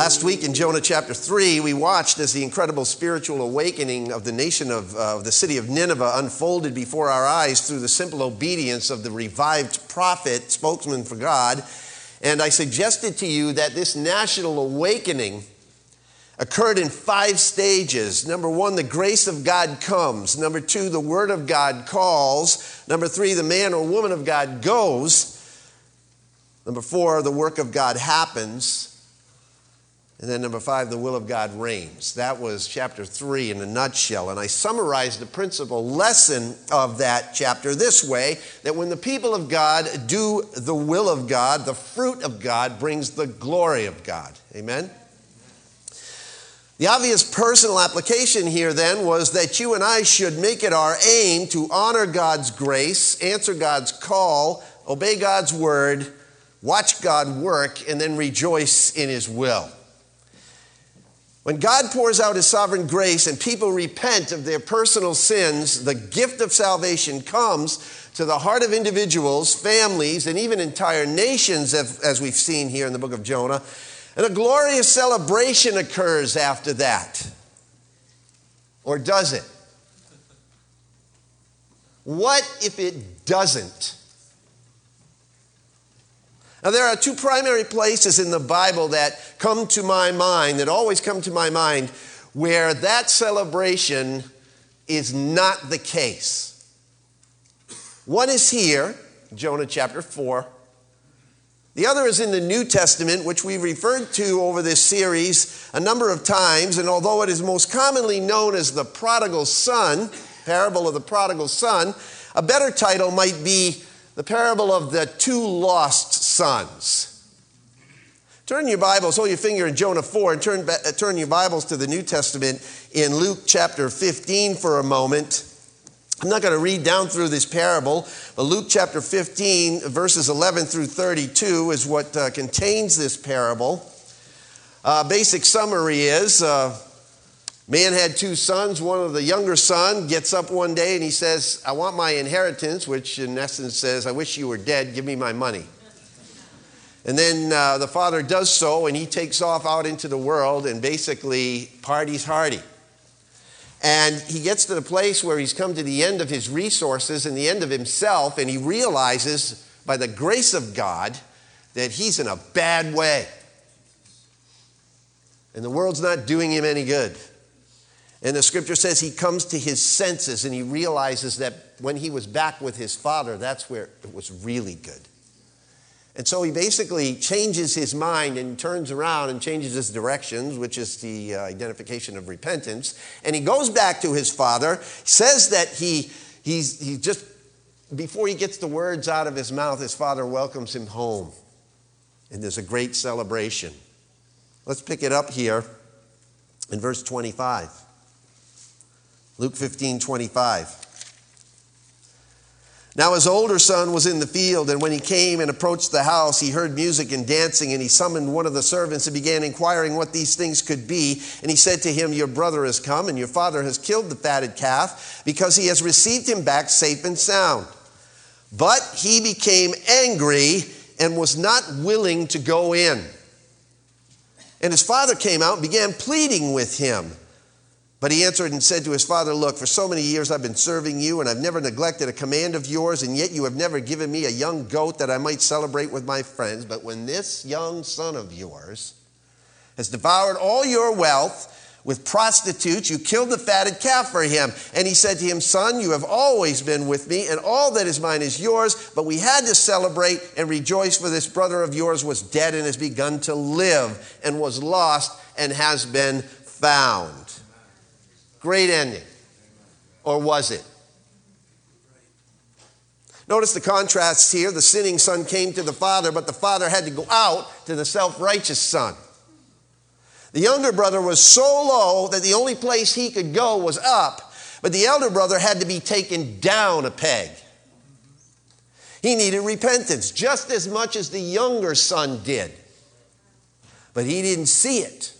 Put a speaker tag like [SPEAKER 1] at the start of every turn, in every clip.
[SPEAKER 1] Last week in Jonah chapter 3, we watched as the incredible spiritual awakening of the nation of uh, the city of Nineveh unfolded before our eyes through the simple obedience of the revived prophet, spokesman for God. And I suggested to you that this national awakening occurred in five stages. Number one, the grace of God comes. Number two, the word of God calls. Number three, the man or woman of God goes. Number four, the work of God happens. And then number five, the will of God reigns. That was chapter three in a nutshell. And I summarized the principal lesson of that chapter this way that when the people of God do the will of God, the fruit of God brings the glory of God. Amen? The obvious personal application here then was that you and I should make it our aim to honor God's grace, answer God's call, obey God's word, watch God work, and then rejoice in His will. When God pours out His sovereign grace and people repent of their personal sins, the gift of salvation comes to the heart of individuals, families, and even entire nations, as we've seen here in the book of Jonah. And a glorious celebration occurs after that. Or does it? What if it doesn't? Now, there are two primary places in the Bible that come to my mind, that always come to my mind, where that celebration is not the case. One is here, Jonah chapter 4. The other is in the New Testament, which we've referred to over this series a number of times. And although it is most commonly known as the prodigal son, parable of the prodigal son, a better title might be the parable of the two lost sons. Turn your Bibles, hold your finger in Jonah 4, and turn, uh, turn your Bibles to the New Testament in Luke chapter 15 for a moment. I'm not going to read down through this parable, but Luke chapter 15, verses 11 through 32 is what uh, contains this parable. Uh, basic summary is uh, Man had two sons. One of the younger son gets up one day and he says, I want my inheritance, which in essence says, I wish you were dead, give me my money. And then uh, the father does so and he takes off out into the world and basically parties hardy. And he gets to the place where he's come to the end of his resources and the end of himself, and he realizes by the grace of God that he's in a bad way. And the world's not doing him any good. And the scripture says he comes to his senses and he realizes that when he was back with his father, that's where it was really good. And so he basically changes his mind and turns around and changes his directions, which is the uh, identification of repentance. And he goes back to his father, says that he, he's, he just, before he gets the words out of his mouth, his father welcomes him home. And there's a great celebration. Let's pick it up here in verse 25. Luke 15, 25. Now his older son was in the field, and when he came and approached the house, he heard music and dancing, and he summoned one of the servants and began inquiring what these things could be. And he said to him, Your brother has come, and your father has killed the fatted calf, because he has received him back safe and sound. But he became angry and was not willing to go in. And his father came out and began pleading with him. But he answered and said to his father, Look, for so many years I've been serving you, and I've never neglected a command of yours, and yet you have never given me a young goat that I might celebrate with my friends. But when this young son of yours has devoured all your wealth with prostitutes, you killed the fatted calf for him. And he said to him, Son, you have always been with me, and all that is mine is yours. But we had to celebrate and rejoice, for this brother of yours was dead and has begun to live, and was lost and has been found. Great ending. Or was it? Notice the contrasts here. The sinning son came to the father, but the father had to go out to the self righteous son. The younger brother was so low that the only place he could go was up, but the elder brother had to be taken down a peg. He needed repentance just as much as the younger son did, but he didn't see it.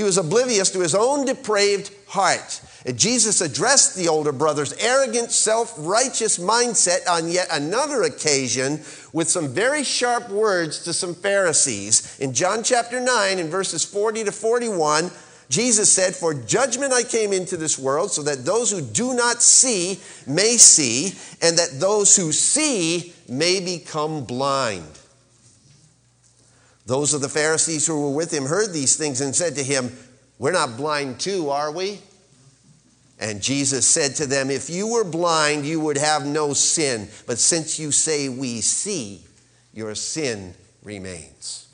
[SPEAKER 1] He was oblivious to his own depraved heart. And Jesus addressed the older brother's arrogant, self righteous mindset on yet another occasion with some very sharp words to some Pharisees. In John chapter 9, in verses 40 to 41, Jesus said, For judgment I came into this world, so that those who do not see may see, and that those who see may become blind. Those of the Pharisees who were with him heard these things and said to him, We're not blind too, are we? And Jesus said to them, If you were blind, you would have no sin. But since you say we see, your sin remains.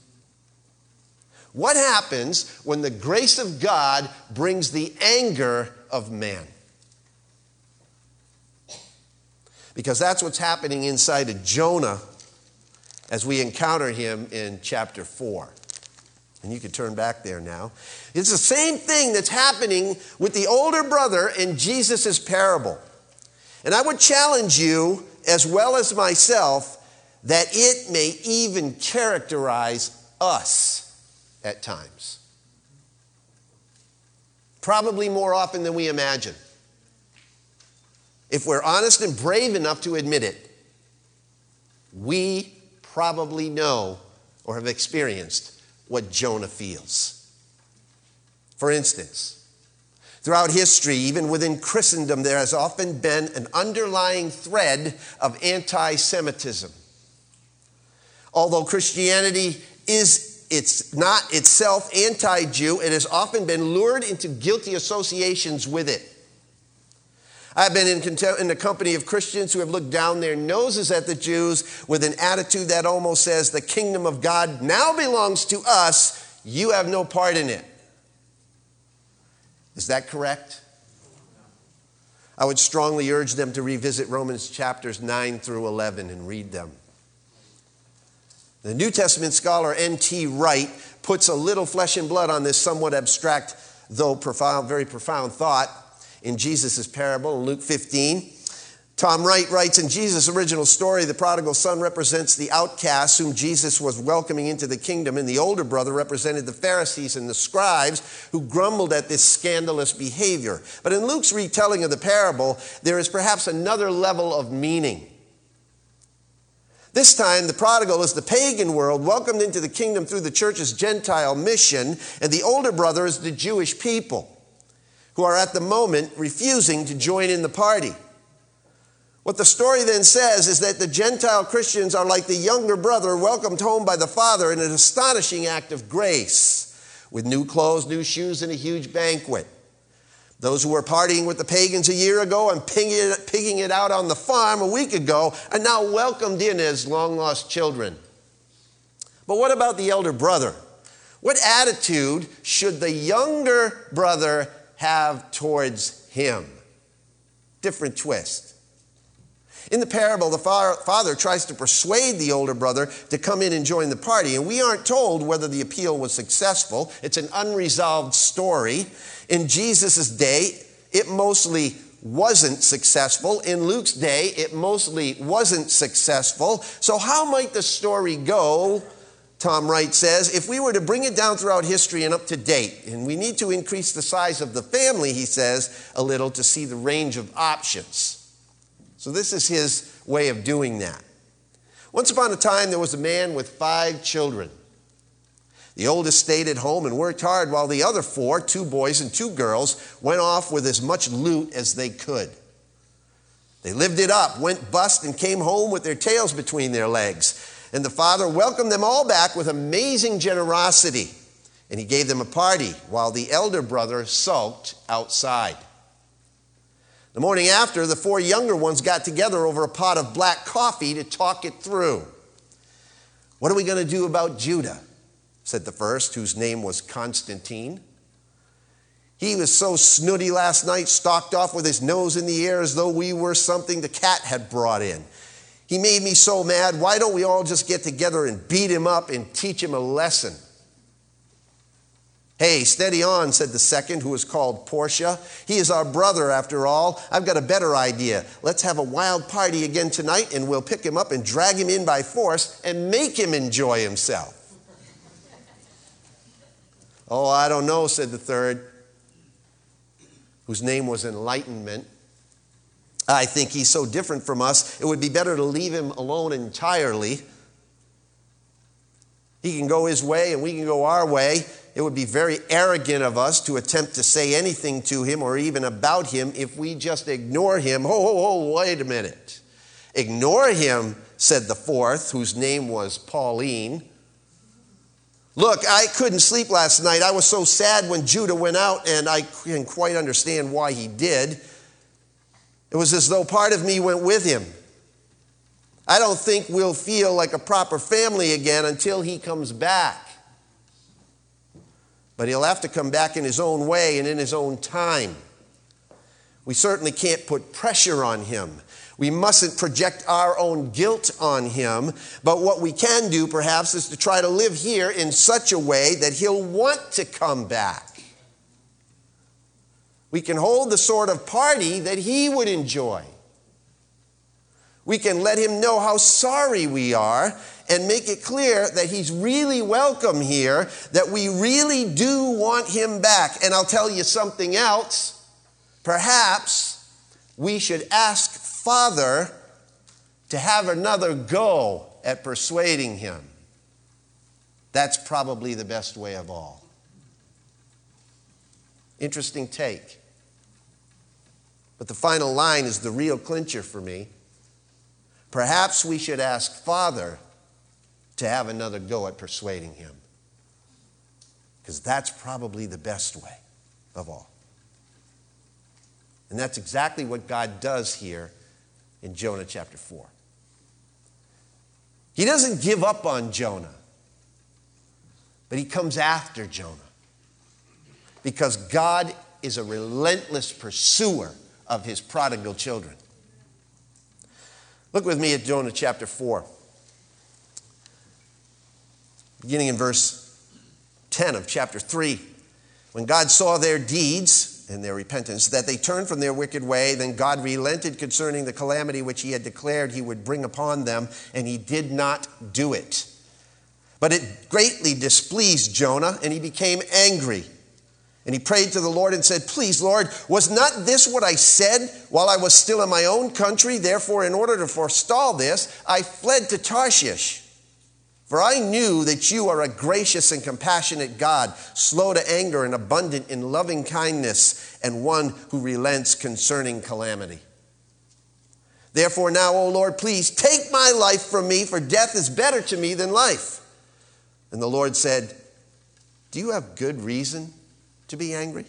[SPEAKER 1] What happens when the grace of God brings the anger of man? Because that's what's happening inside of Jonah as we encounter him in chapter 4. And you can turn back there now. It's the same thing that's happening with the older brother in Jesus' parable. And I would challenge you, as well as myself, that it may even characterize us at times. Probably more often than we imagine. If we're honest and brave enough to admit it, we probably know or have experienced what Jonah feels. For instance, throughout history, even within Christendom, there has often been an underlying thread of anti Semitism. Although Christianity is it's not itself anti Jew, it has often been lured into guilty associations with it. I've been in, in, the company of Christians who have looked down their noses at the Jews with an attitude that almost says, The kingdom of God now belongs to us, you have no part in it. Is that correct? I would strongly urge them to revisit Romans chapters 9 through 11 and read them. The New Testament scholar N.T. Wright puts a little flesh and blood on this somewhat abstract, though profound, very profound thought in Jesus' parable in Luke 15. Tom Wright writes In Jesus' original story, the prodigal son represents the outcasts whom Jesus was welcoming into the kingdom, and the older brother represented the Pharisees and the scribes who grumbled at this scandalous behavior. But in Luke's retelling of the parable, there is perhaps another level of meaning. This time, the prodigal is the pagan world welcomed into the kingdom through the church's Gentile mission, and the older brother is the Jewish people who are at the moment refusing to join in the party. What the story then says is that the Gentile Christians are like the younger brother welcomed home by the father in an astonishing act of grace with new clothes, new shoes, and a huge banquet. Those who were partying with the pagans a year ago and pigging it out on the farm a week ago are now welcomed in as long lost children. But what about the elder brother? What attitude should the younger brother have towards him. Different twist. In the parable, the father tries to persuade the older brother to come in and join the party, and we aren't told whether the appeal was successful. It's an unresolved story. In Jesus' day, it mostly wasn't successful. In Luke's day, it mostly wasn't successful. So, how might the story go Tom Wright says, if we were to bring it down throughout history and up to date, and we need to increase the size of the family, he says, a little to see the range of options. So, this is his way of doing that. Once upon a time, there was a man with five children. The oldest stayed at home and worked hard while the other four, two boys and two girls, went off with as much loot as they could. They lived it up, went bust, and came home with their tails between their legs. And the father welcomed them all back with amazing generosity. And he gave them a party while the elder brother sulked outside. The morning after, the four younger ones got together over a pot of black coffee to talk it through. What are we going to do about Judah? said the first, whose name was Constantine. He was so snooty last night, stalked off with his nose in the air as though we were something the cat had brought in. He made me so mad. Why don't we all just get together and beat him up and teach him a lesson? Hey, steady on, said the second, who was called Portia. He is our brother, after all. I've got a better idea. Let's have a wild party again tonight, and we'll pick him up and drag him in by force and make him enjoy himself. oh, I don't know, said the third. whose name was Enlightenment. I think he's so different from us, it would be better to leave him alone entirely. He can go his way and we can go our way. It would be very arrogant of us to attempt to say anything to him or even about him if we just ignore him. Oh, oh, oh, wait a minute. Ignore him, said the fourth, whose name was Pauline. Look, I couldn't sleep last night. I was so sad when Judah went out, and I can quite understand why he did. It was as though part of me went with him. I don't think we'll feel like a proper family again until he comes back. But he'll have to come back in his own way and in his own time. We certainly can't put pressure on him. We mustn't project our own guilt on him. But what we can do, perhaps, is to try to live here in such a way that he'll want to come back. We can hold the sort of party that he would enjoy. We can let him know how sorry we are and make it clear that he's really welcome here, that we really do want him back. And I'll tell you something else. Perhaps we should ask Father to have another go at persuading him. That's probably the best way of all. Interesting take. But the final line is the real clincher for me. Perhaps we should ask Father to have another go at persuading him. Because that's probably the best way of all. And that's exactly what God does here in Jonah chapter 4. He doesn't give up on Jonah, but he comes after Jonah. Because God is a relentless pursuer of his prodigal children. Look with me at Jonah chapter 4, beginning in verse 10 of chapter 3. When God saw their deeds and their repentance, that they turned from their wicked way, then God relented concerning the calamity which he had declared he would bring upon them, and he did not do it. But it greatly displeased Jonah, and he became angry. And he prayed to the Lord and said, Please, Lord, was not this what I said while I was still in my own country? Therefore, in order to forestall this, I fled to Tarshish. For I knew that you are a gracious and compassionate God, slow to anger and abundant in loving kindness, and one who relents concerning calamity. Therefore, now, O Lord, please take my life from me, for death is better to me than life. And the Lord said, Do you have good reason to be angry?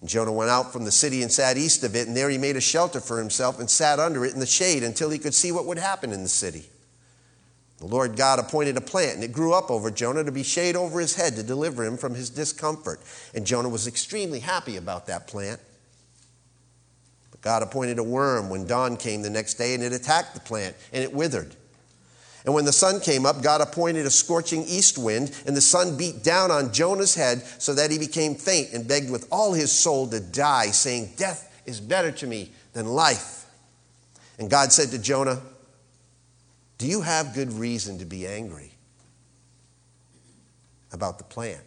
[SPEAKER 1] And Jonah went out from the city and sat east of it, and there he made a shelter for himself and sat under it in the shade until he could see what would happen in the city. The Lord God appointed a plant, and it grew up over Jonah to be shade over his head to deliver him from his discomfort. And Jonah was extremely happy about that plant. But God appointed a worm when dawn came the next day, and it attacked the plant, and it withered. And when the sun came up, God appointed a scorching east wind, and the sun beat down on Jonah's head so that he became faint and begged with all his soul to die, saying, Death is better to me than life. And God said to Jonah, Do you have good reason to be angry about the plan?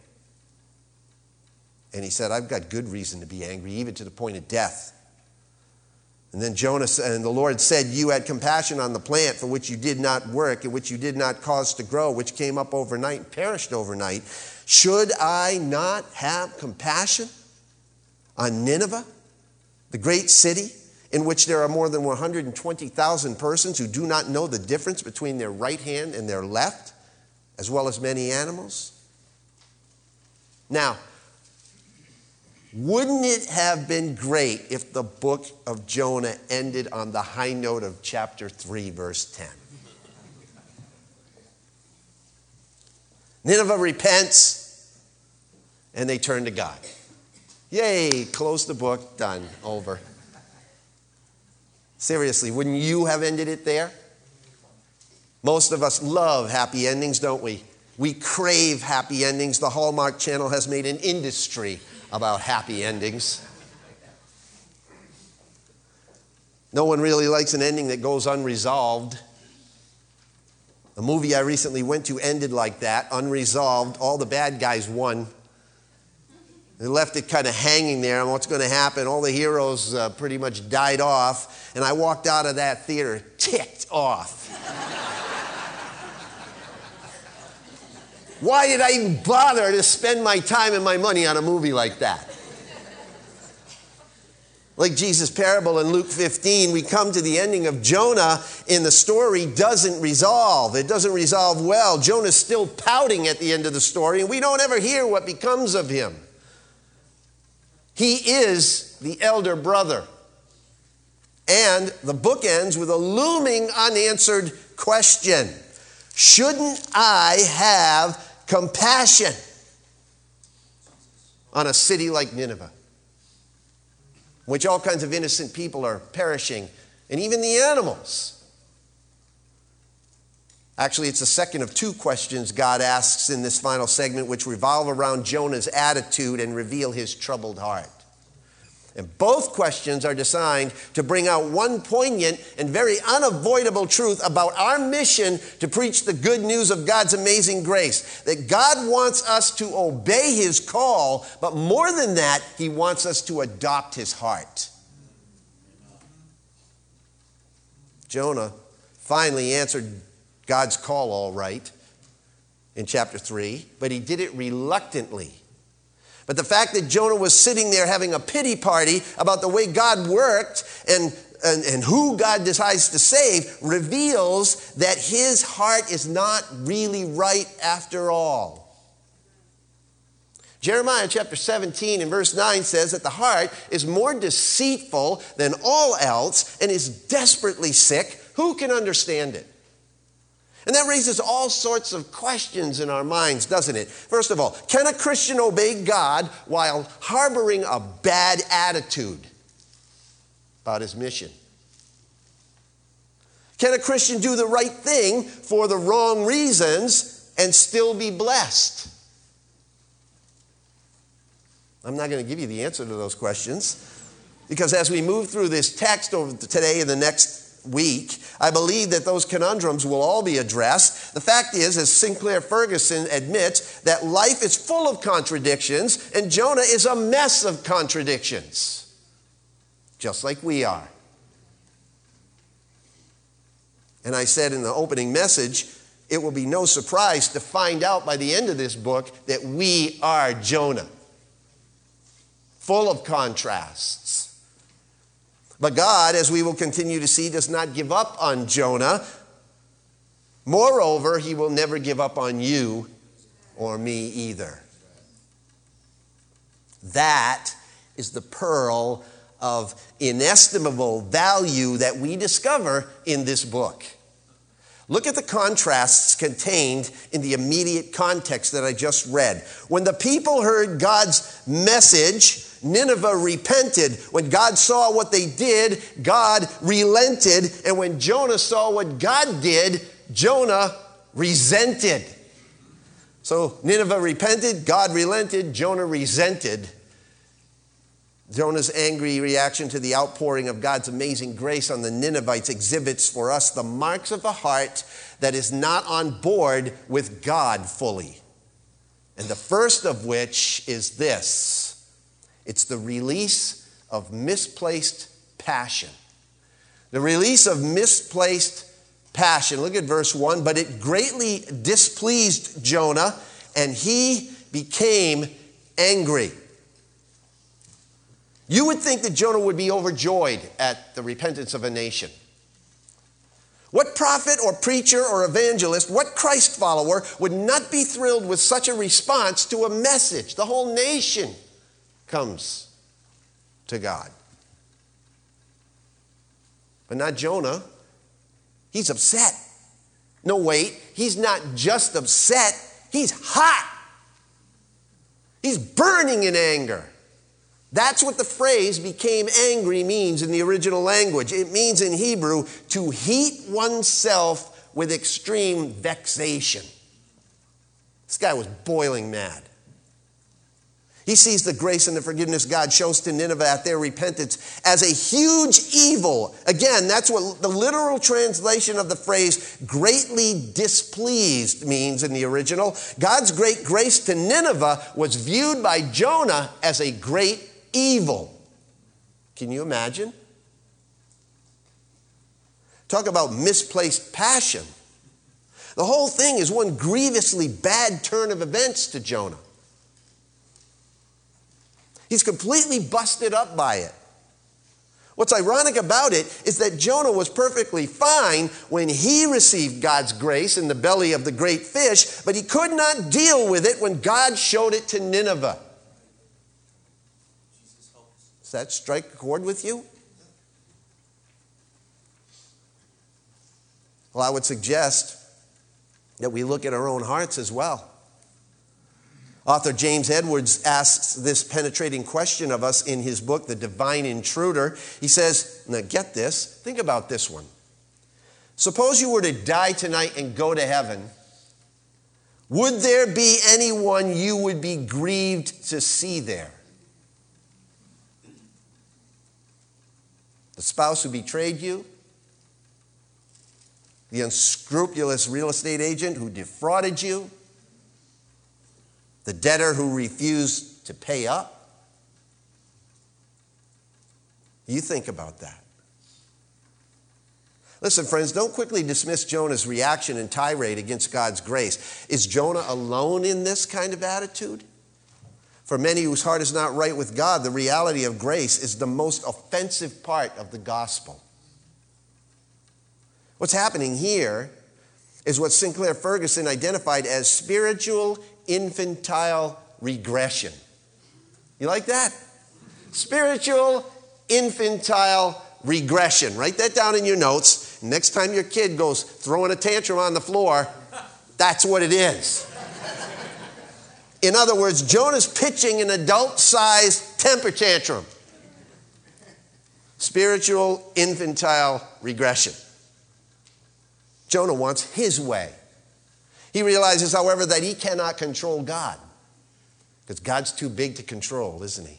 [SPEAKER 1] And he said, I've got good reason to be angry, even to the point of death. And then Jonah and the Lord said, You had compassion on the plant for which you did not work and which you did not cause to grow, which came up overnight and perished overnight. Should I not have compassion on Nineveh, the great city in which there are more than 120,000 persons who do not know the difference between their right hand and their left, as well as many animals? Now, wouldn't it have been great if the book of Jonah ended on the high note of chapter 3, verse 10? Nineveh repents and they turn to God. Yay, close the book, done, over. Seriously, wouldn't you have ended it there? Most of us love happy endings, don't we? We crave happy endings. The Hallmark Channel has made an industry about happy endings. No one really likes an ending that goes unresolved. A movie I recently went to ended like that, unresolved. All the bad guys won. They left it kind of hanging there on what's going to happen. All the heroes uh, pretty much died off. And I walked out of that theater ticked off. Why did I even bother to spend my time and my money on a movie like that? Like Jesus' parable in Luke 15, we come to the ending of Jonah in the story doesn't resolve. It doesn't resolve well. Jonah's still pouting at the end of the story, and we don't ever hear what becomes of him. He is the elder brother. And the book ends with a looming unanswered question Shouldn't I have compassion on a city like Nineveh, in which all kinds of innocent people are perishing, and even the animals? Actually, it's the second of two questions God asks in this final segment, which revolve around Jonah's attitude and reveal his troubled heart. And both questions are designed to bring out one poignant and very unavoidable truth about our mission to preach the good news of God's amazing grace. That God wants us to obey His call, but more than that, He wants us to adopt His heart. Jonah finally answered God's call all right in chapter 3, but he did it reluctantly. But the fact that Jonah was sitting there having a pity party about the way God worked and, and, and, who God decides to save reveals that his heart is not really right after all. Jeremiah chapter 17 and verse 9 says that the heart is more deceitful than all else and is desperately sick. Who can understand it? And that raises all sorts of questions in our minds, doesn't it? First of all, can a Christian obey God while harboring a bad attitude about his mission? Can a Christian do the right thing for the wrong reasons and still be blessed? I'm not going to give you the answer to those questions because as we move through this text over today and the next week. I believe that those conundrums will all be addressed. The fact is, as Sinclair Ferguson admits, that life is full of contradictions, and Jonah is a mess of contradictions, just like we are. And I said in the opening message, it will be no surprise to find out by the end of this book that we are Jonah, full of contrasts. But God, as we will continue to see, does not give up on Jonah. Moreover, he will never give up on you or me either. That is the pearl of inestimable value that we discover in this book. Look at the contrasts contained in the immediate context that I just read. When the people heard God's message, Nineveh repented. When God saw what they did, God relented. And when Jonah saw what God did, Jonah resented. So Nineveh repented, God relented, Jonah resented. Jonah's angry reaction to the outpouring of God's amazing grace on the Ninevites exhibits for us the marks of a heart that is not on board with God fully. And the first of which is this it's the release of misplaced passion. The release of misplaced passion. Look at verse 1. But it greatly displeased Jonah, and he became angry. You would think that Jonah would be overjoyed at the repentance of a nation. What prophet or preacher or evangelist, what Christ follower would not be thrilled with such a response to a message? The whole nation comes to God. But not Jonah. He's upset. No, wait, he's not just upset, he's hot. He's burning in anger. That's what the phrase became angry means in the original language. It means in Hebrew to heat oneself with extreme vexation. This guy was boiling mad. He sees the grace and the forgiveness God shows to Nineveh at their repentance as a huge evil. Again, that's what the literal translation of the phrase greatly displeased means in the original. God's great grace to Nineveh was viewed by Jonah as a great evil. Can you imagine? Talk about misplaced passion. The whole thing is one grievously bad turn of events to Jonah. He's completely busted up by it. What's ironic about it is that Jonah was perfectly fine when he received God's grace in the belly of the great fish, but he could not deal with it when God showed it to Nineveh. Does that strike a chord with you? Well, I would suggest that we look at our own hearts as well. Author James Edwards asks this penetrating question of us in his book, The Divine Intruder. He says, Now get this, think about this one. Suppose you were to die tonight and go to heaven. Would there be anyone you would be grieved to see there? The spouse who betrayed you? The unscrupulous real estate agent who defrauded you? The debtor who refused to pay up. You think about that. Listen, friends, don't quickly dismiss Jonah's reaction and tirade against God's grace. Is Jonah alone in this kind of attitude? For many whose heart is not right with God, the reality of grace is the most offensive part of the gospel. What's happening here is what Sinclair Ferguson identified as spiritual infantile regression. You like that? Spiritual infantile regression. Write that down in your notes. Next time your kid goes throwing a tantrum on the floor, that's what it is. In other words, Jonah's pitching an adult sized temper tantrum. Spiritual infantile regression. Jonah wants his way. He realizes, however, that he cannot control God because God's too big to control, isn't he?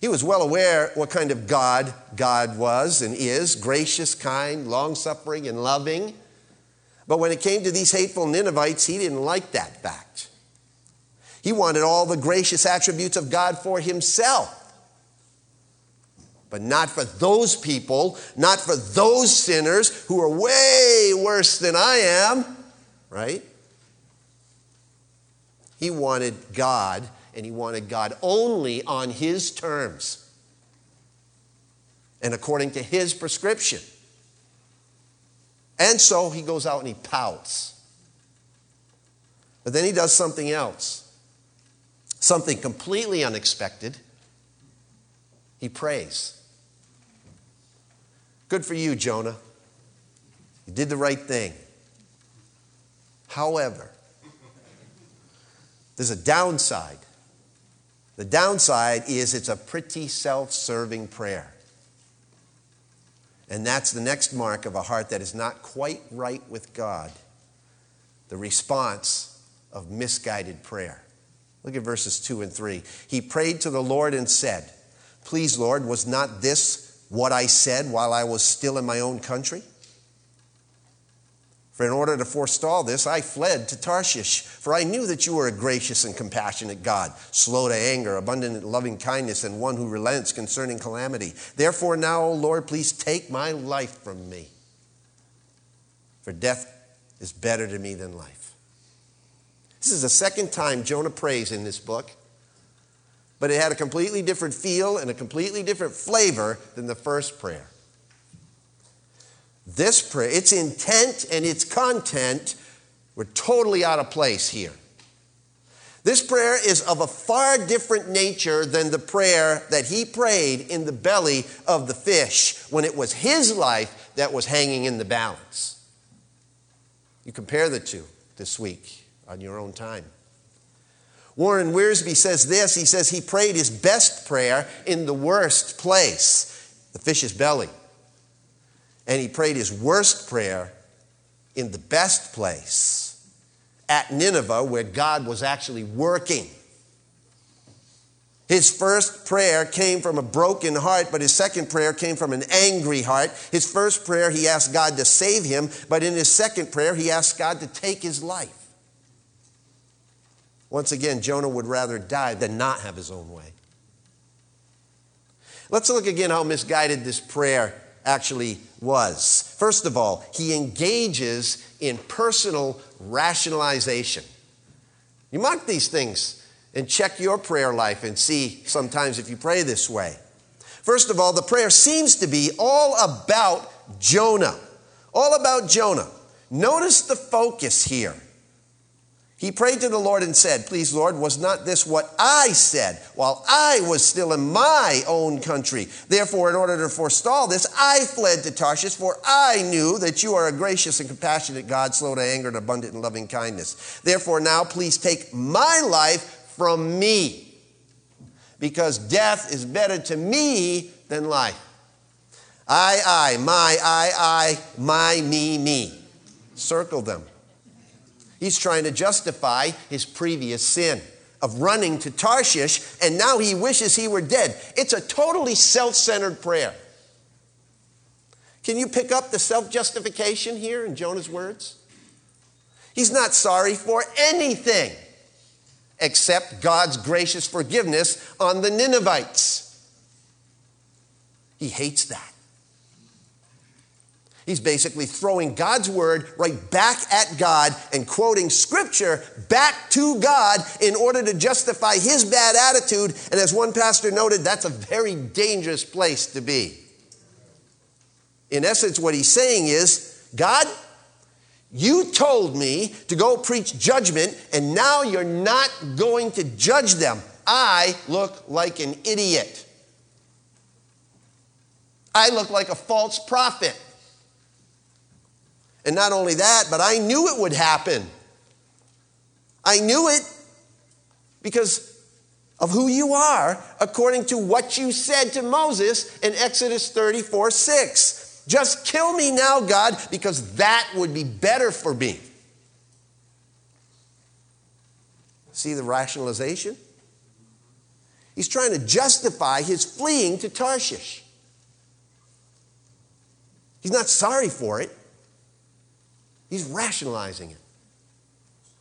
[SPEAKER 1] He was well aware what kind of God God was and is gracious, kind, long suffering, and loving. But when it came to these hateful Ninevites, he didn't like that fact. He wanted all the gracious attributes of God for himself. But not for those people, not for those sinners who are way worse than I am right? He wanted God, and he wanted God only on his terms and according to his prescription. And so he goes out and he pouts. But then he does something else, something completely unexpected. He prays. Good for you, Jonah. You did the right thing. However, there's a downside. The downside is it's a pretty self serving prayer. And that's the next mark of a heart that is not quite right with God the response of misguided prayer. Look at verses 2 and 3. He prayed to the Lord and said, Please, Lord, was not this what I said while I was still in my own country? For in order to forestall this, I fled to Tarshish, for I knew that you were a gracious and compassionate God, slow to anger, abundant in loving kindness, and one who relents concerning calamity. Therefore, now, O Lord, please take my life from me. For death is better to me than life. This is the second time Jonah prays in this book, but it had a completely different feel and a completely different flavor than the first prayer. This prayer, its intent and its content were totally out of place here. This prayer is of a far different nature than the prayer that he prayed in the belly of the fish when it was his life that was hanging in the balance. You compare the two this week on your own time. Warren Wiersbe says this he says he prayed his best prayer in the worst place, the fish's belly. And he prayed his worst prayer in the best place at Nineveh, where God was actually working. His first prayer came from a broken heart, but his second prayer came from an angry heart. His first prayer, he asked God to save him, but in his second prayer, he asked God to take his life. Once again, Jonah would rather die than not have his own way. Let's look again how misguided this prayer actually was. First of all, he engages in personal rationalization. You mark these things and check your prayer life and see sometimes if you pray this way. First of all, the prayer seems to be all about Jonah. All about Jonah. Notice the focus here. He prayed to the Lord and said, Please, Lord, was not this what I said while I was still in my own country? Therefore, in order to forestall this, I fled to Tarshish, for I knew that you are a gracious and compassionate God, slow to anger and abundant in loving kindness. Therefore, now please take my life from me, because death is better to me than life. I, I, my, I, I, my, me, me. Circle them. He's trying to justify his previous sin of running to Tarshish, and now he wishes he were dead. It's a totally self centered prayer. Can you pick up the self justification here in Jonah's words? He's not sorry for anything except God's gracious forgiveness on the Ninevites. He hates that. He's basically throwing God's word right back at God and quoting scripture back to God in order to justify his bad attitude. And as one pastor noted, that's a very dangerous place to be. In essence, what he's saying is God, you told me to go preach judgment, and now you're not going to judge them. I look like an idiot. I look like a false prophet. And not only that, but I knew it would happen. I knew it because of who you are, according to what you said to Moses in Exodus 34 6. Just kill me now, God, because that would be better for me. See the rationalization? He's trying to justify his fleeing to Tarshish. He's not sorry for it. He's rationalizing it.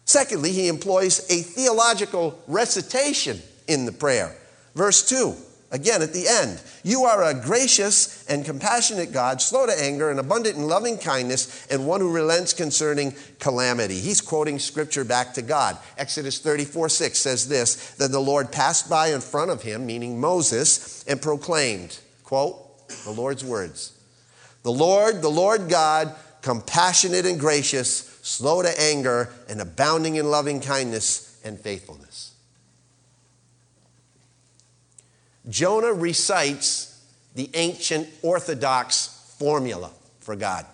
[SPEAKER 1] Secondly, he employs a theological recitation in the prayer. Verse 2, again at the end You are a gracious and compassionate God, slow to anger and abundant in loving kindness, and one who relents concerning calamity. He's quoting scripture back to God. Exodus 34 6 says this Then the Lord passed by in front of him, meaning Moses, and proclaimed, quote, the Lord's words. The Lord, the Lord God, compassionate and gracious, slow to anger, and abounding in loving kindness and faithfulness. Jonah recites the ancient Orthodox formula for God.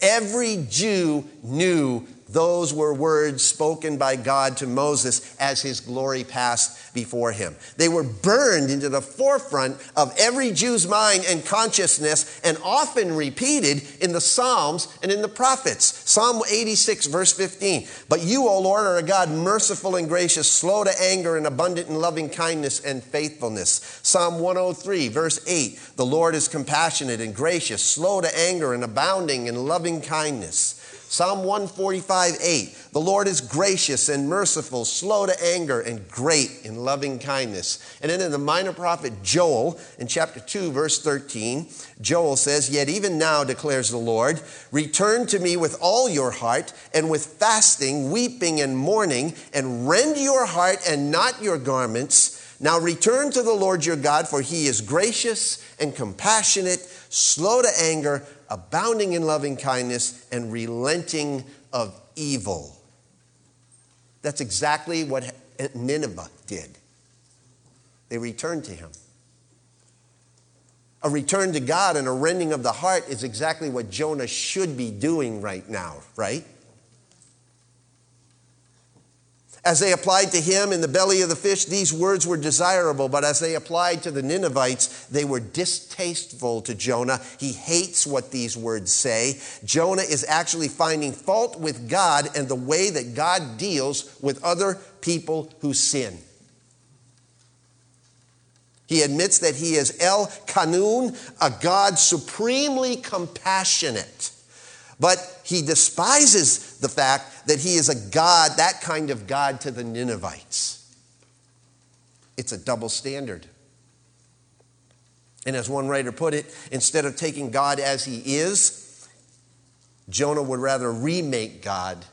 [SPEAKER 1] Every Jew knew those were words spoken by God to Moses as his glory passed before him. They were burned into the forefront of every Jew's mind and consciousness and often repeated in the Psalms and in the prophets. Psalm 86, verse 15. But you, O Lord, are a God merciful and gracious, slow to anger and abundant in loving kindness and faithfulness. Psalm 103, verse 8. The Lord is compassionate and gracious, slow to anger and abounding in loving kindness. Psalm 145, 8. The Lord is gracious and merciful, slow to anger, and great in loving kindness. And then in the minor prophet Joel, in chapter 2, verse 13, Joel says, Yet even now, declares the Lord, return to me with all your heart, and with fasting, weeping, and mourning, and rend your heart and not your garments. Now return to the Lord your God, for he is gracious and compassionate, slow to anger, abounding in loving kindness, and relenting of evil. That's exactly what Nineveh did. They returned to him. A return to God and a rending of the heart is exactly what Jonah should be doing right now, right? As they applied to him in the belly of the fish, these words were desirable, but as they applied to the Ninevites, they were distasteful to Jonah. He hates what these words say. Jonah is actually finding fault with God and the way that God deals with other people who sin. He admits that he is El Kanun, a God supremely compassionate. But he despises the fact that he is a God, that kind of God to the Ninevites. It's a double standard. And as one writer put it, instead of taking God as he is, Jonah would rather remake God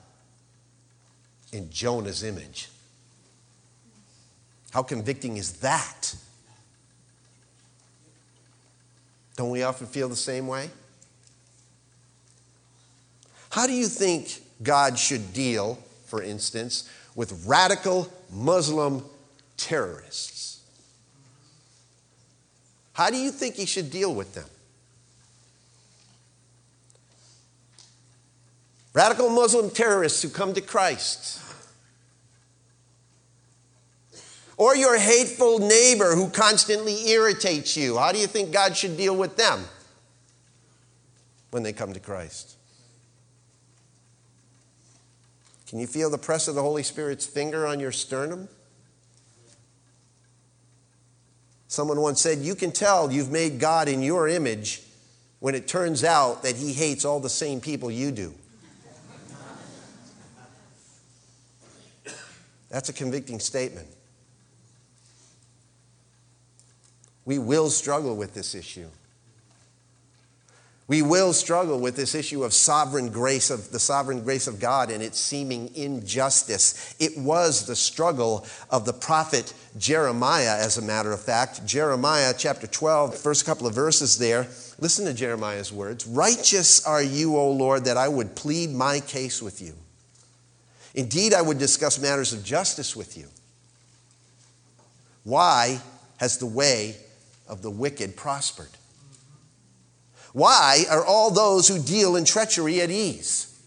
[SPEAKER 1] in Jonah's image. How convicting is that? Don't we often feel the same way? How do you think God should deal, for instance, with radical Muslim terrorists? How do you think he should deal with them? Radical Muslim terrorists who come to Christ. Or your hateful neighbor who constantly irritates you. How do you think God should deal with them when they come to Christ? Can you feel the press of the Holy Spirit's finger on your sternum? Someone once said, You can tell you've made God in your image when it turns out that he hates all the same people you do. That's a convicting statement. We will struggle with this issue. We will struggle with this issue of sovereign grace, of the sovereign grace of God and its seeming injustice. It was the struggle of the prophet Jeremiah, as a matter of fact. Jeremiah chapter 12, first couple of verses there. Listen to Jeremiah's words Righteous are you, O Lord, that I would plead my case with you. Indeed, I would discuss matters of justice with you. Why has the way of the wicked prospered? Why are all those who deal in treachery at ease?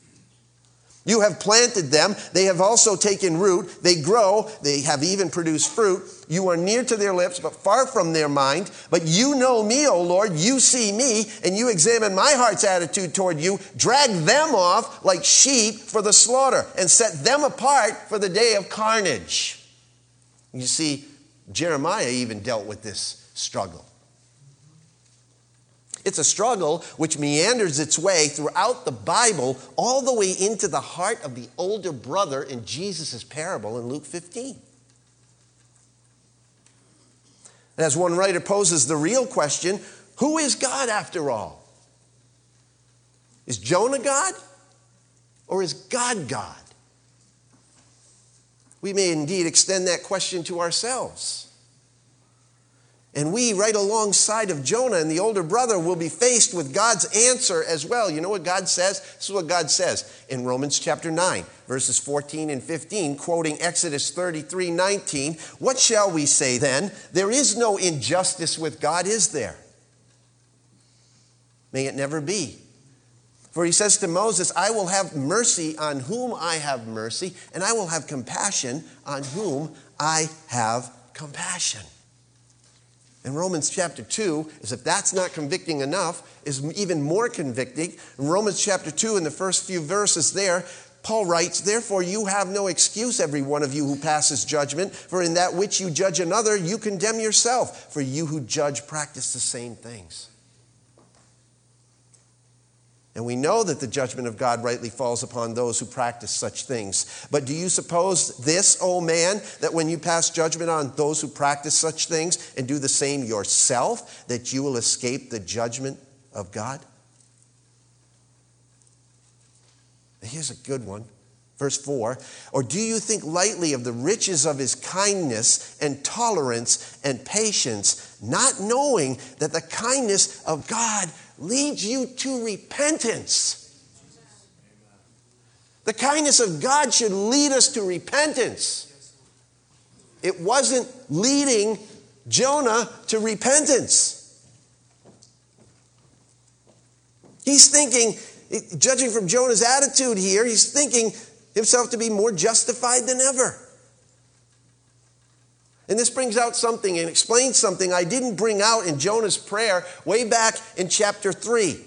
[SPEAKER 1] You have planted them. They have also taken root. They grow. They have even produced fruit. You are near to their lips, but far from their mind. But you know me, O Lord. You see me, and you examine my heart's attitude toward you. Drag them off like sheep for the slaughter, and set them apart for the day of carnage. You see, Jeremiah even dealt with this struggle. It's a struggle which meanders its way throughout the Bible, all the way into the heart of the older brother in Jesus' parable in Luke 15. And as one writer poses the real question who is God after all? Is Jonah God or is God God? We may indeed extend that question to ourselves. And we, right alongside of Jonah and the older brother, will be faced with God's answer as well. You know what God says? This is what God says in Romans chapter 9, verses 14 and 15, quoting Exodus 33 19. What shall we say then? There is no injustice with God, is there? May it never be. For he says to Moses, I will have mercy on whom I have mercy, and I will have compassion on whom I have compassion. In Romans chapter 2, as if that's not convicting enough, is even more convicting. In Romans chapter 2, in the first few verses there, Paul writes, Therefore, you have no excuse, every one of you who passes judgment, for in that which you judge another, you condemn yourself, for you who judge practice the same things. And we know that the judgment of God rightly falls upon those who practice such things. But do you suppose this, O oh man, that when you pass judgment on those who practice such things and do the same yourself, that you will escape the judgment of God? Here's a good one. Verse 4 Or do you think lightly of the riches of his kindness and tolerance and patience, not knowing that the kindness of God leads you to repentance. The kindness of God should lead us to repentance. It wasn't leading Jonah to repentance. He's thinking, judging from Jonah's attitude here, he's thinking himself to be more justified than ever. And this brings out something and explains something I didn't bring out in Jonah's prayer way back in chapter 3.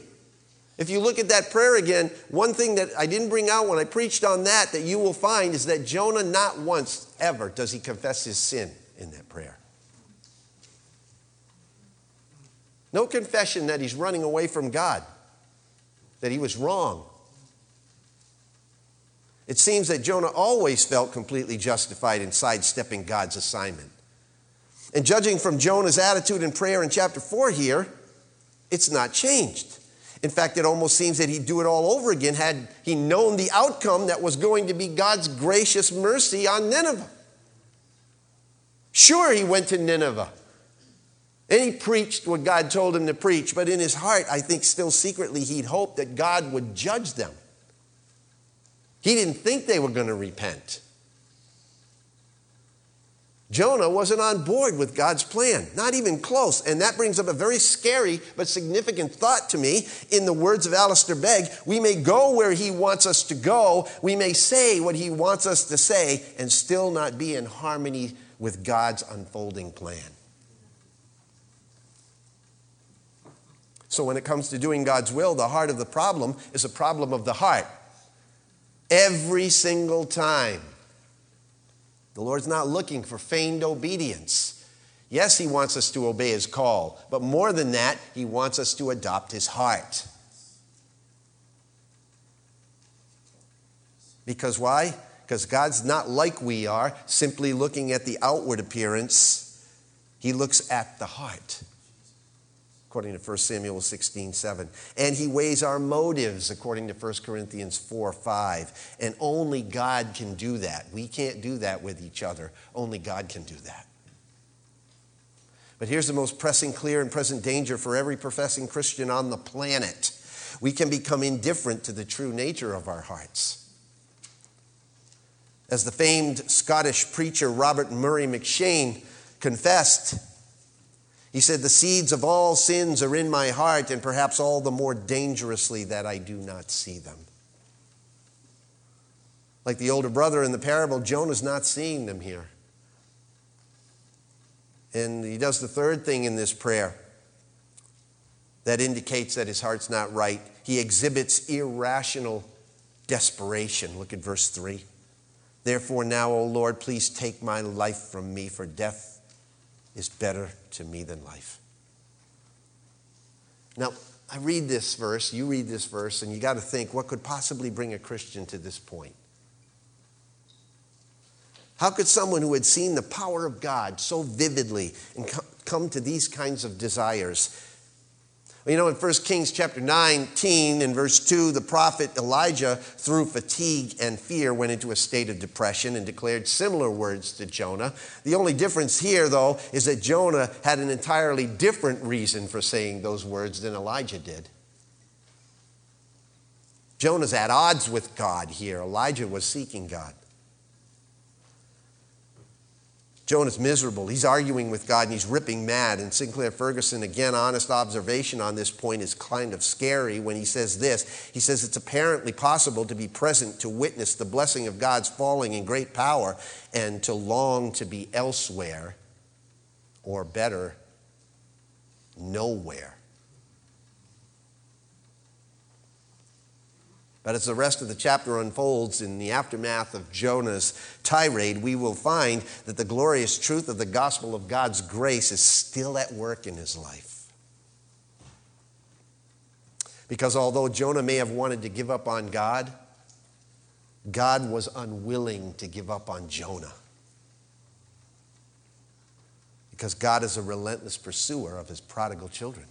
[SPEAKER 1] If you look at that prayer again, one thing that I didn't bring out when I preached on that that you will find is that Jonah not once ever does he confess his sin in that prayer. No confession that he's running away from God, that he was wrong. It seems that Jonah always felt completely justified in sidestepping God's assignment. And judging from Jonah's attitude in prayer in chapter 4 here, it's not changed. In fact, it almost seems that he'd do it all over again had he known the outcome that was going to be God's gracious mercy on Nineveh. Sure, he went to Nineveh and he preached what God told him to preach, but in his heart, I think still secretly, he'd hoped that God would judge them. He didn't think they were going to repent. Jonah wasn't on board with God's plan, not even close. And that brings up a very scary but significant thought to me. In the words of Alistair Begg, we may go where he wants us to go, we may say what he wants us to say, and still not be in harmony with God's unfolding plan. So, when it comes to doing God's will, the heart of the problem is a problem of the heart. Every single time. The Lord's not looking for feigned obedience. Yes, He wants us to obey His call, but more than that, He wants us to adopt His heart. Because why? Because God's not like we are, simply looking at the outward appearance. He looks at the heart according to 1 Samuel 16, 7. And he weighs our motives, according to 1 Corinthians 4, 5. And only God can do that. We can't do that with each other. Only God can do that. But here's the most pressing, clear, and present danger for every professing Christian on the planet we can become indifferent to the true nature of our hearts. As the famed Scottish preacher Robert Murray M'Cheyne confessed, he said, The seeds of all sins are in my heart, and perhaps all the more dangerously that I do not see them. Like the older brother in the parable, Jonah's not seeing them here. And he does the third thing in this prayer that indicates that his heart's not right. He exhibits irrational desperation. Look at verse 3. Therefore, now, O Lord, please take my life from me, for death is better to me than life. Now, I read this verse, you read this verse, and you got to think what could possibly bring a Christian to this point? How could someone who had seen the power of God so vividly and come to these kinds of desires you know, in 1 Kings chapter 19 and verse 2, the prophet Elijah, through fatigue and fear, went into a state of depression and declared similar words to Jonah. The only difference here, though, is that Jonah had an entirely different reason for saying those words than Elijah did. Jonah's at odds with God here. Elijah was seeking God. Jonah's miserable. He's arguing with God and he's ripping mad. And Sinclair Ferguson, again, honest observation on this point is kind of scary when he says this. He says it's apparently possible to be present to witness the blessing of God's falling in great power and to long to be elsewhere, or better, nowhere. But as the rest of the chapter unfolds in the aftermath of Jonah's tirade, we will find that the glorious truth of the gospel of God's grace is still at work in his life. Because although Jonah may have wanted to give up on God, God was unwilling to give up on Jonah. Because God is a relentless pursuer of his prodigal children.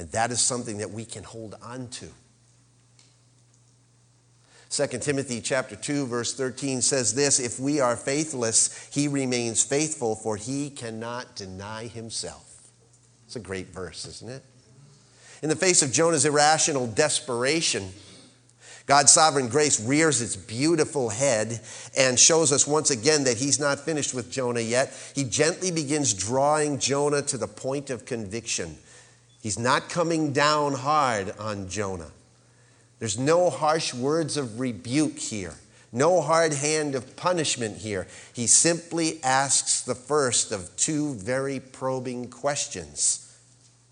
[SPEAKER 1] And that is something that we can hold on to. 2 Timothy chapter 2 verse 13 says this, if we are faithless, he remains faithful for he cannot deny himself. It's a great verse, isn't it? In the face of Jonah's irrational desperation, God's sovereign grace rears its beautiful head and shows us once again that he's not finished with Jonah yet. He gently begins drawing Jonah to the point of conviction. He's not coming down hard on Jonah. There's no harsh words of rebuke here, no hard hand of punishment here. He simply asks the first of two very probing questions.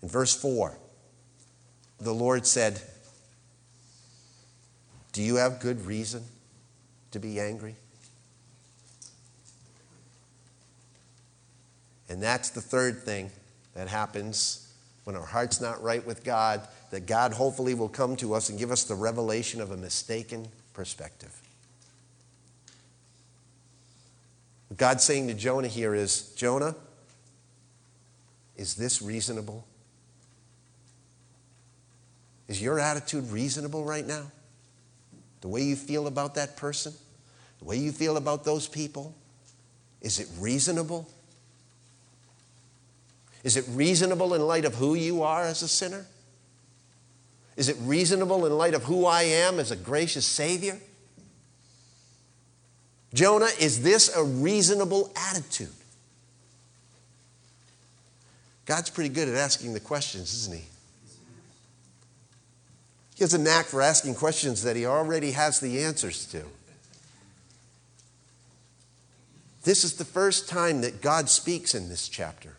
[SPEAKER 1] In verse 4, the Lord said, Do you have good reason to be angry? And that's the third thing That happens when our heart's not right with God, that God hopefully will come to us and give us the revelation of a mistaken perspective. What God's saying to Jonah here is Jonah, is this reasonable? Is your attitude reasonable right now? The way you feel about that person? The way you feel about those people? Is it reasonable? Is it reasonable in light of who you are as a sinner? Is it reasonable in light of who I am as a gracious Savior? Jonah, is this a reasonable attitude? God's pretty good at asking the questions, isn't He? He has a knack for asking questions that He already has the answers to. This is the first time that God speaks in this chapter.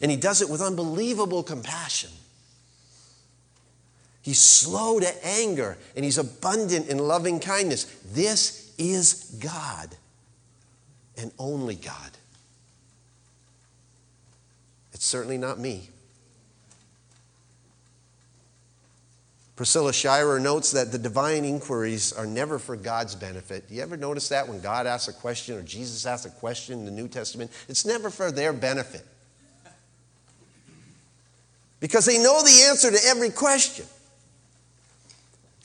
[SPEAKER 1] And He does it with unbelievable compassion. He's slow to anger and He's abundant in loving kindness. This is God and only God. It's certainly not me. Priscilla Shirer notes that the divine inquiries are never for God's benefit. Do You ever notice that when God asks a question or Jesus asks a question in the New Testament? It's never for their benefit. Because they know the answer to every question.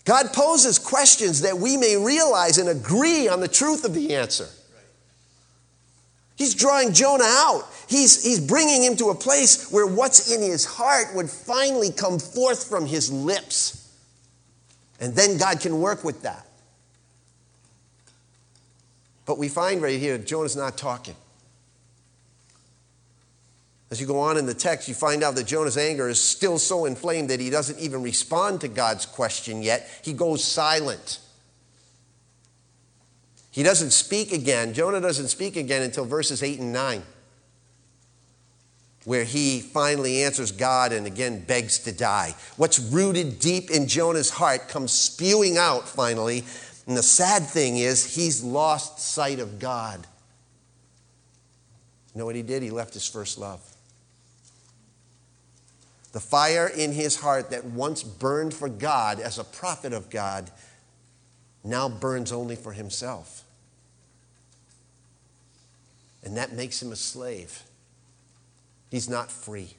[SPEAKER 1] God poses questions that we may realize and agree on the truth of the answer. He's drawing Jonah out. He's, he's bringing him to a place where what's in his heart would finally come forth from his lips. And then God can work with that. But we find right here, Jonah's not talking. As you go on in the text, you find out that Jonah's anger is still so inflamed that he doesn't even respond to God's question yet. He goes silent. He doesn't speak again. Jonah doesn't speak again until verses 8 and 9, where he finally answers God and again begs to die. What's rooted deep in Jonah's heart comes spewing out finally. And the sad thing is, he's lost sight of God. You know what he did? He left his first love. The fire in his heart that once burned for God as a prophet of God now burns only for himself. And that makes him a slave. He's not free.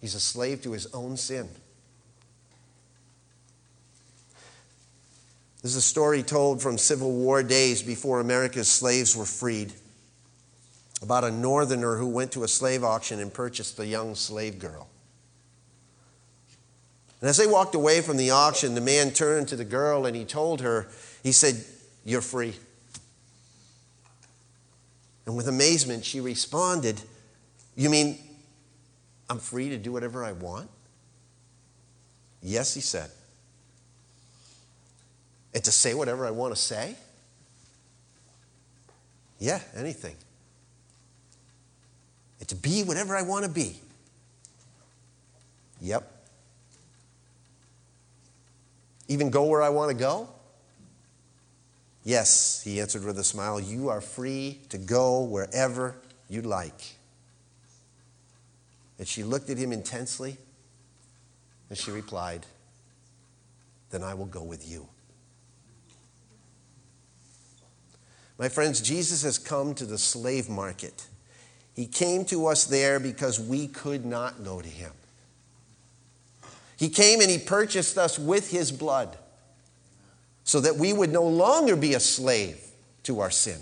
[SPEAKER 1] He's a slave to his own sin. This is a story told from Civil War days before America's slaves were freed about a northerner who went to a slave auction and purchased a young slave girl. And as they walked away from the auction, the man turned to the girl and he told her, he said, You're free. And with amazement, she responded, You mean I'm free to do whatever I want? Yes, he said. And to say whatever I want to say? Yeah, anything. And to be whatever I want to be? Yep. Even go where I want to go? Yes, he answered with a smile, you are free to go wherever you like. And she looked at him intensely and she replied, Then I will go with you. My friends, Jesus has come to the slave market. He came to us there because we could not go to him. He came and he purchased us with his blood so that we would no longer be a slave to our sin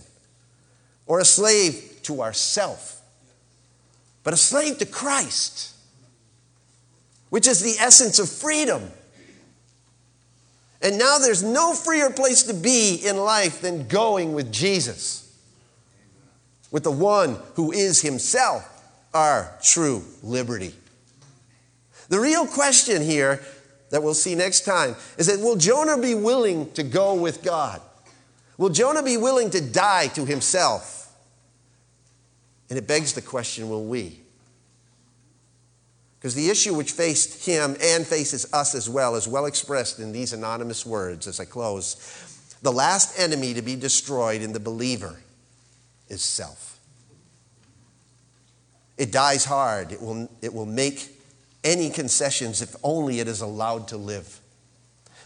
[SPEAKER 1] or a slave to ourself, but a slave to Christ, which is the essence of freedom. And now there's no freer place to be in life than going with Jesus, with the one who is himself our true liberty. The real question here that we'll see next time is that will Jonah be willing to go with God? Will Jonah be willing to die to himself? And it begs the question will we? Because the issue which faced him and faces us as well is well expressed in these anonymous words as I close. The last enemy to be destroyed in the believer is self. It dies hard. It will, it will make any concessions if only it is allowed to live.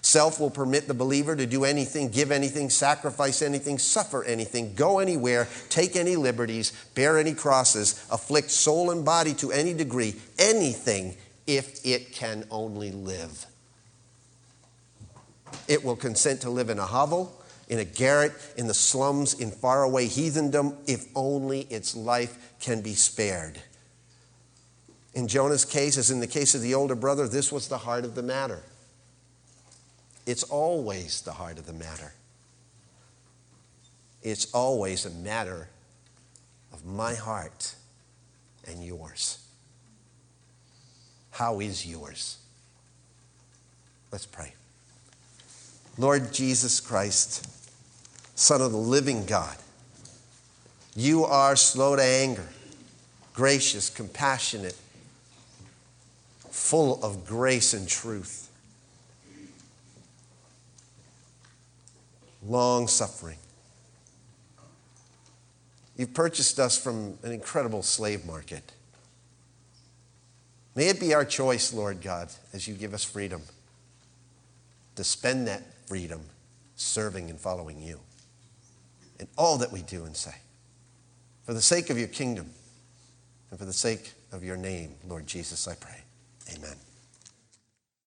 [SPEAKER 1] Self will permit the believer to do anything, give anything, sacrifice anything, suffer anything, go anywhere, take any liberties, bear any crosses, afflict soul and body to any degree, anything if it can only live. It will consent to live in a hovel, in a garret, in the slums, in faraway heathendom, if only its life can be spared. In Jonah's case, as in the case of the older brother, this was the heart of the matter. It's always the heart of the matter. It's always a matter of my heart and yours. How is yours? Let's pray. Lord Jesus Christ, Son of the living God, you are slow to anger, gracious, compassionate, full of grace and truth. long suffering. You've purchased us from an incredible slave market. May it be our choice, Lord God, as you give us freedom, to spend that freedom serving and following you in all that we do and say. For the sake of your kingdom and for the sake of your name, Lord Jesus, I pray. Amen.